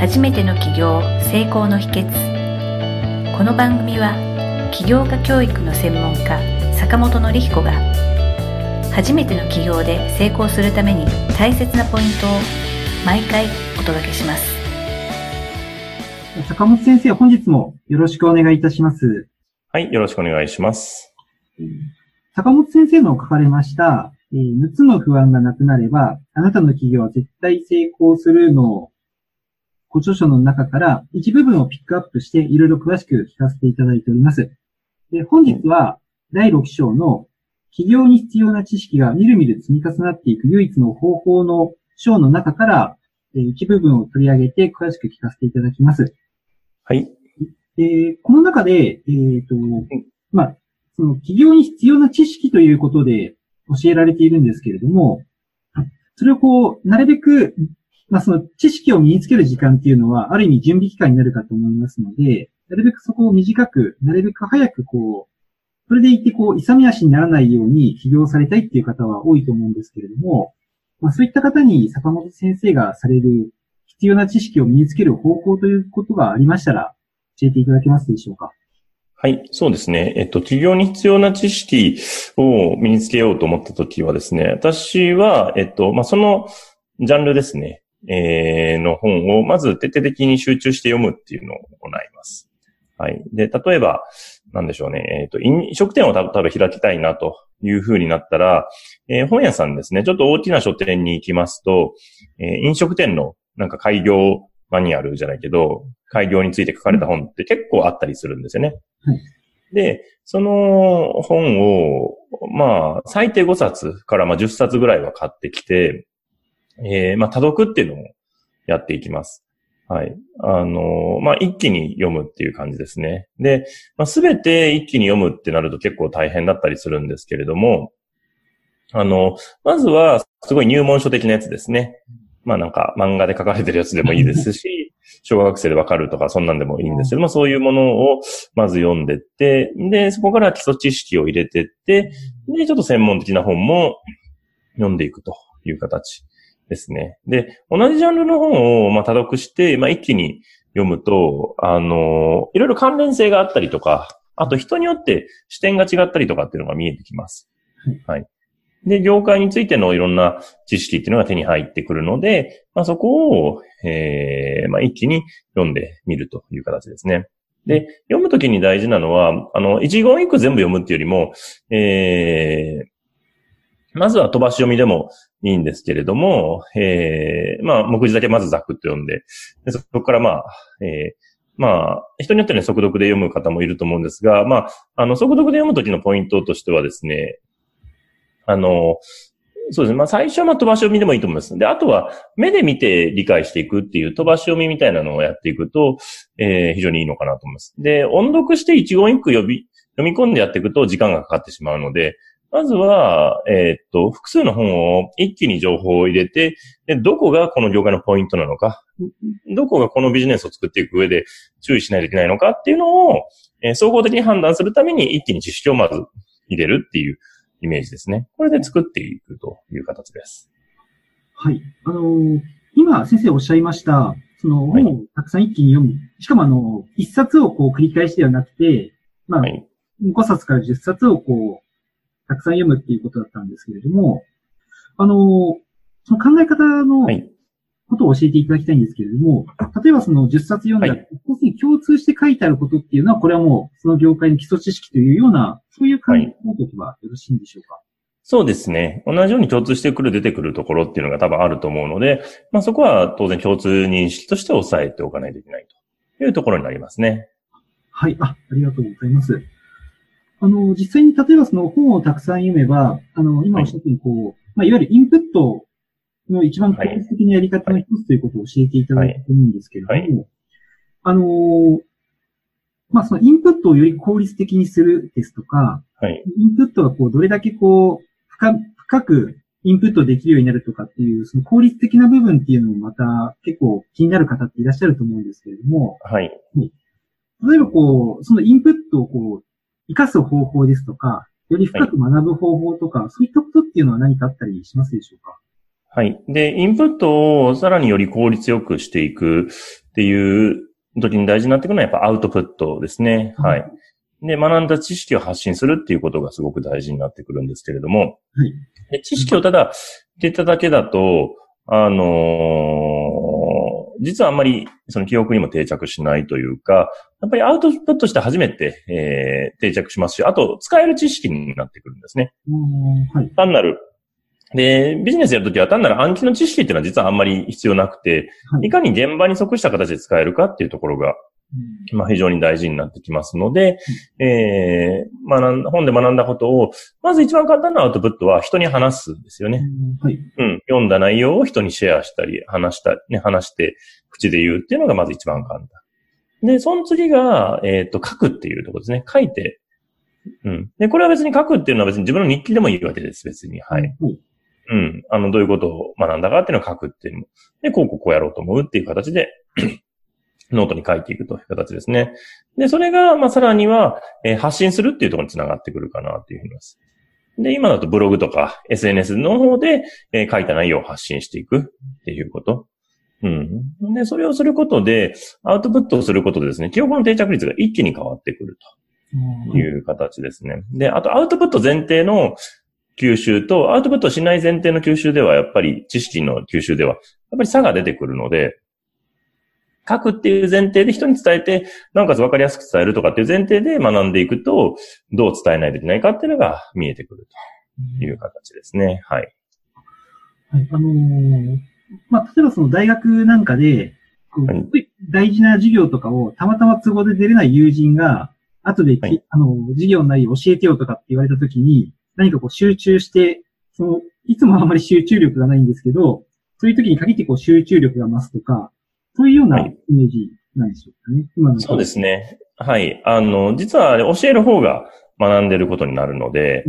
初めての起業成功の秘訣この番組は起業家教育の専門家坂本典彦が初めての起業で成功するために大切なポイントを毎回お届けします坂本先生、本日もよろしくお願いいたします。はい、よろしくお願いします。坂本先生の書かれました、えー6つの不安がなくなれば、あなたの企業は絶対成功するのご著書の中から一部分をピックアップしていろいろ詳しく聞かせていただいております。で本日は第6章の企業に必要な知識がみるみる積み重なっていく唯一の方法の章の中から、えー一部分を取り上げて詳しく聞かせていただきます。はい。で、この中で、えっ、と、まあ、その企業に必要な知識ということで教えられているんですけれども、それをこう、なるべく、まあその知識を身につける時間っていうのは、ある意味準備期間になるかと思いますので、なるべくそこを短く、なるべく早くこう、それでいてこう、勇み足にならないように起業されたいっていう方は多いと思うんですけれども、まあそういった方に坂本先生がされる必要な知識を身につける方法ということがありましたら、教えていただけますでしょうか？はい、そうですね。えっと、企業に必要な知識を身につけようと思ったときはですね、私は、えっと、まあ、そのジャンルですね、えーの本をまず徹底的に集中して読むっていうのを行います。はい。で、例えば、なんでしょうね、えっと、飲食店をた例えば開きたいなというふうになったら、えー本屋さんですね、ちょっと大きな書店に行きますと、えー飲食店のなんか開業マニュアルじゃないけど、開業について書かれた本って結構あったりするんですよね。はいで、その本を、まあ、最低5冊からまあ10冊ぐらいは買ってきて、えーまあ、多読っていうのをやっていきます。はい。あのまあ、一気に読むっていう感じですね。で、まあ、すべて一気に読むってなると結構大変だったりするんですけれども、あの、まずは、すごい入門書的なやつですね。まあなんか漫画で書かれてるやつでもいいですし、小学生でわかるとかそんなんでもいいんですけども、そういうものをまず読んでって、で、そこから基礎知識を入れてって、で、ちょっと専門的な本も読んでいくという形ですね。で、同じジャンルの本をまあ多読して、まあ一気に読むと、あの、いろいろ関連性があったりとか、あと人によって視点が違ったりとかっていうのが見えてきます。はい。で、業界についてのいろんな知識っていうのが手に入ってくるので、まあ、そこを、えーまあ、一気に読んでみるという形ですね。で、読むときに大事なのは、あの、一言一句全部読むっていうよりも、えーまずは飛ばし読みでもいいんですけれども、えーまあ、目次だけまずざくっと読んで、でそこからまあ、えーまあ、人によってね、速読で読む方もいると思うんですが、まあ、あの、速読で読むときのポイントとしてはですね、あの、そうですね。まあ最初はまあ飛ばし読みでもいいと思います。で、あとは目で見て理解していくっていう飛ばし読みみたいなのをやっていくと、えー非常にいいのかなと思います。で、音読して一言一句読み、読み込んでやっていくと時間がかかってしまうので、まずは、えーっと、複数の本を一気に情報を入れて、で、どこがこの業界のポイントなのか、どこがこのビジネスを作っていく上で注意しないといけないのかっていうのを、えー総合的に判断するために一気に知識をまず入れるっていうイメージですね。これで作っていくという形です。はい。あのー今先生おっしゃいました、そのはい本をたくさん一気に読む。しかもあの、一冊をこう繰り返しではなくて、まあ、はい。5冊から10冊をこう、たくさん読むっていうことだったんですけれども、あのーその考え方のはい。ことを教えていただきたいんですけれども、例えばその10冊読んだら、はい要するに共通して書いてあることっていうのは、これはもうその業界の基礎知識というような、そういう考え方をとけばよろしいんでしょうか？そうですね。同じように共通してくる、出てくるところっていうのが多分あると思うので、まあそこは当然共通認識として押さえておかないといけないというところになりますね。はい。あ、ありがとうございます。あの、実際に例えばその本をたくさん読めば、あの、今おっしゃったようにこう、まあ、いわゆるインプットの一番効率的なやり方の一つということを教えていただいたと思うんですけれども、はいあの、まあ、そのインプットをより効率的にするですとか、はい。インプットがこう、どれだけこう、深深くインプットできるようになるとかっていう、その効率的な部分っていうのもまた結構気になる方っていらっしゃると思うんですけれども、はい。例えばこう、そのインプットをこう、活かす方法ですとか、より深く学ぶ方法とか、そういったことっていうのは何かあったりしますでしょうか？はい。で、インプットをさらにより効率よくしていくっていう時に大事になってくるのはやっぱアウトプットですね。はい。で、学んだ知識を発信するっていうことがすごく大事になってくるんですけれども、はい、で知識をただ出ただけだと、あのー、実はあんまりその記憶にも定着しないというか、やっぱりアウトプットして初めて、えー、定着しますし、あと使える知識になってくるんですね。はい、単なる。で、ビジネスやるときは単なる暗記の知識っていうのは実はあんまり必要なくて、はい、いかに現場に即した形で使えるかっていうところが、うん、まあ非常に大事になってきますので、うん、えー、学ん本で学んだことを、まず一番簡単なアウトプットは人に話すんですよね。うん、はい、うん。読んだ内容を人にシェアしたり、話した、ね、話して、口で言うっていうのがまず一番簡単。で、その次が、えっ、ー、と、書くっていうところですね。書いて、うん。で、これは別に書くっていうのは別に自分の日記でもいいわけです、別に。はい。うんうん。あの、どういうことを学んだかっていうのを書くっていうのも。で、こうこうこうやろうと思うっていう形でノートに書いていくという形ですね。で、それが、まあ、さらには、えー、発信するっていうところにつながってくるかなというふうに思います。で、今だとブログとか SNS の方で、えー、書いた内容を発信していくっていうこと。うん。で、それをすることで、アウトプットをすることでですね、記憶の定着率が一気に変わってくるという形ですね。で、あとアウトプット前提の吸収と、アウトプットしない前提の吸収では、やっぱり知識の吸収では、やっぱり差が出てくるので、書くっていう前提で人に伝えて、なおかつ分かりやすく伝えるとかっていう前提で学んでいくと、どう伝えないといけないかっていうのが見えてくるという形ですね。はい。はい。あのー、まあ、例えばその大学なんかで、はい、大事な授業とかをたまたま都合で出れない友人が、後で、はい、あの、授業の内容教えてよとかって言われたときに、何かこう集中して、その、いつもあまり集中力がないんですけど、そういう時に限ってこう集中力が増すとか、そういうようなイメージなんでしょうかね。今のそうですね。はい。あの、実は教える方が学んでることになるので、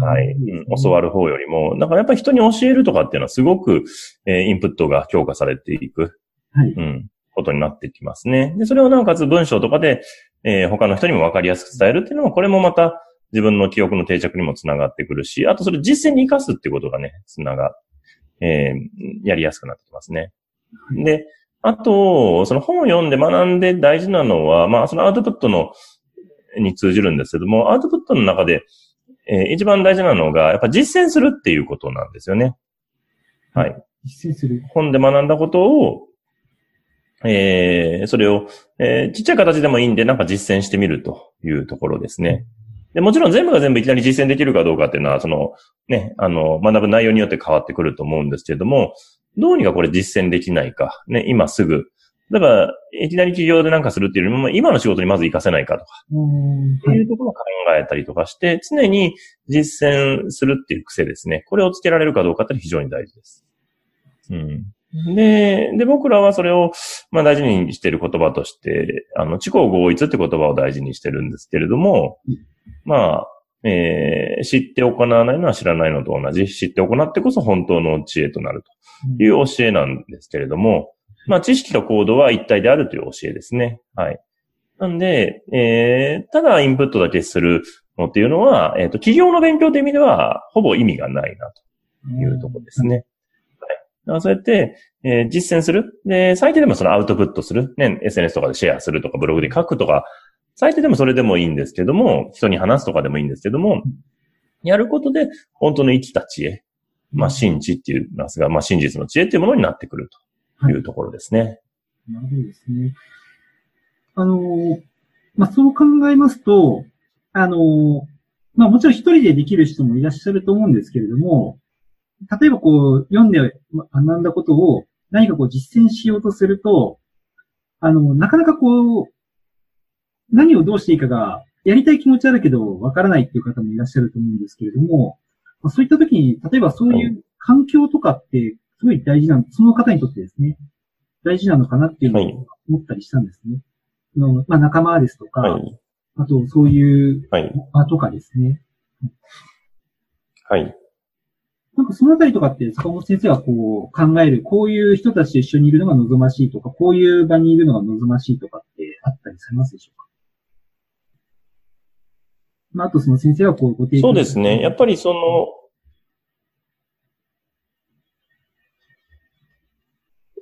はい、うん。教わる方よりも、だからやっぱり人に教えるとかっていうのはすごく、えー、インプットが強化されていく。はい。うん。ことになってきますね。で、それをなおかつ文章とかで、えー、他の人にも分かりやすく伝えるっていうのも、これもまた、自分の記憶の定着にもつながってくるし、あとそれ実践に活かすってことがね、つなが、えー、やりやすくなってきますね。で、あと、その本を読んで学んで大事なのは、まあそのアウトプットの、に通じるんですけども、アウトプットの中で、えー、一番大事なのが、やっぱ実践するっていうことなんですよね。はい。実践する。本で学んだことを、えー、それを、えー、ちっちゃい形でもいいんで、なんか実践してみるというところですね。で、もちろん全部が全部いきなり実践できるかどうかっていうのは、その、ね、あの、学ぶ内容によって変わってくると思うんですけれども、どうにかこれ実践できないか、ね、今すぐ。だから、いきなり企業でなんかするっていうよりも、今の仕事にまず活かせないかとか、っていうところを考えたりとかして、常に実践するっていう癖ですね。これをつけられるかどうかって非常に大事です。うん。で、で、僕らはそれを、まあ大事にしている言葉として、あの、地方合一って言葉を大事にしてるんですけれども、まあ、えー、知って行わないのは知らないのと同じ、知って行ってこそ本当の知恵となるという教えなんですけれども、まあ知識と行動は一体であるという教えですね。はい。なんで、えー、ただインプットだけするのっていうのは、えっ、ー、と、企業の勉強という意味では、ほぼ意味がないなというところですね。そうやって、えー、実践する。で、最低でもそのアウトプットする。ね、SNS とかでシェアするとか、ブログで書くとか、最低でもそれでもいいんですけども、人に話すとかでもいいんですけども、やることで、本当の生きた知恵。まあ、真知って言いますが、まあ、真実の知恵っていうものになってくるというところですね。はい、なるほどですね。あの、まあ、そう考えますと、あの、まあ、もちろん一人でできる人もいらっしゃると思うんですけれども、例えばこう、読んで学んだことを何かこう実践しようとすると、あの、なかなかこう、何をどうしていいかが、やりたい気持ちあるけど、わからないっていう方もいらっしゃると思うんですけれども、まあ、そういった時に、例えばそういう環境とかって、すごい大事な、その方にとってですね、大事なのかなっていうのを思ったりしたんですね。はい、のまあ、仲間ですとか、はい、あと、そういう、場とかですね。はい。なんかそのあたりとかって坂本先生はこう考える、こういう人たちと一緒にいるのが望ましいとか、こういう場にいるのが望ましいとかってあったりされますでしょうか？まあ、あとその先生はこうご提供そうですね。やっぱりその、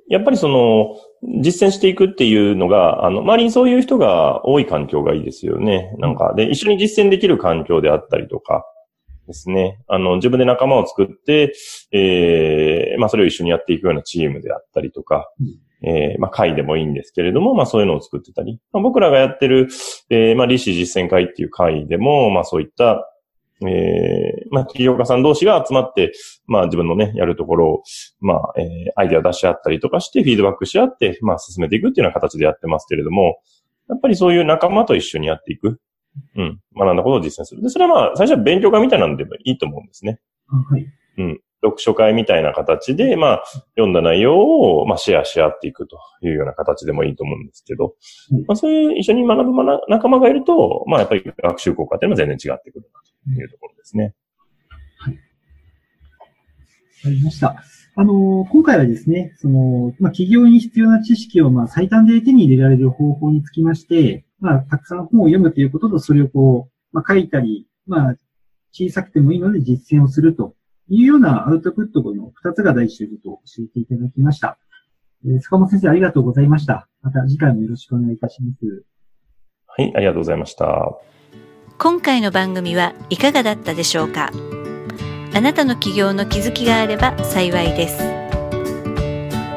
やっぱりその、実践していくっていうのが、あの、周りにそういう人が多い環境がいいですよね。なんか、で、一緒に実践できる環境であったりとか、ですね。あの、自分で仲間を作って、ええー、まあ、それを一緒にやっていくようなチームであったりとか、えー、まあ、会でもいいんですけれども、まあ、そういうのを作ってたり、まあ、僕らがやってる、えー、まあ、利子実践会っていう会でも、まあ、そういった、えー、まあ、企業家さん同士が集まって、まあ、自分のね、やるところを、まあ、えー、アイデア出し合ったりとかして、フィードバックし合って、まあ、進めていくっていうような形でやってますけれども、やっぱりそういう仲間と一緒にやっていく。うん。学んだことを実践する。で、それはまあ、最初は勉強会みたいなのでもいいと思うんですね。はい。うん。読書会みたいな形で、まあ、読んだ内容を、まあ、シェアし合っていくというような形でもいいと思うんですけど、うん、まあ、そういう一緒に学ぶ仲間がいると、まあ、やっぱり学習効果っていうのは全然違ってくるなというところですね。はい。わかりました。あの、今回はですね、その、まあ、企業に必要な知識を、まあ、最短で手に入れられる方法につきまして、まあ、たくさん本を読むということと、それをこう、まあ、書いたり、まあ、小さくてもいいので実践をするというようなアウトプットの2つが大事ということを教えていただきました。えー、坂本先生ありがとうございました。また次回もよろしくお願いいたします。はい、ありがとうございました。今回の番組はいかがだったでしょうか？あなたの起業の気づきがあれば幸いです。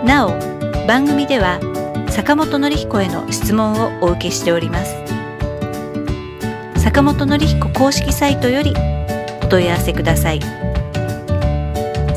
なお、番組では坂本典彦への質問をお受けしております。坂本典彦公式サイトよりお問い合わせください。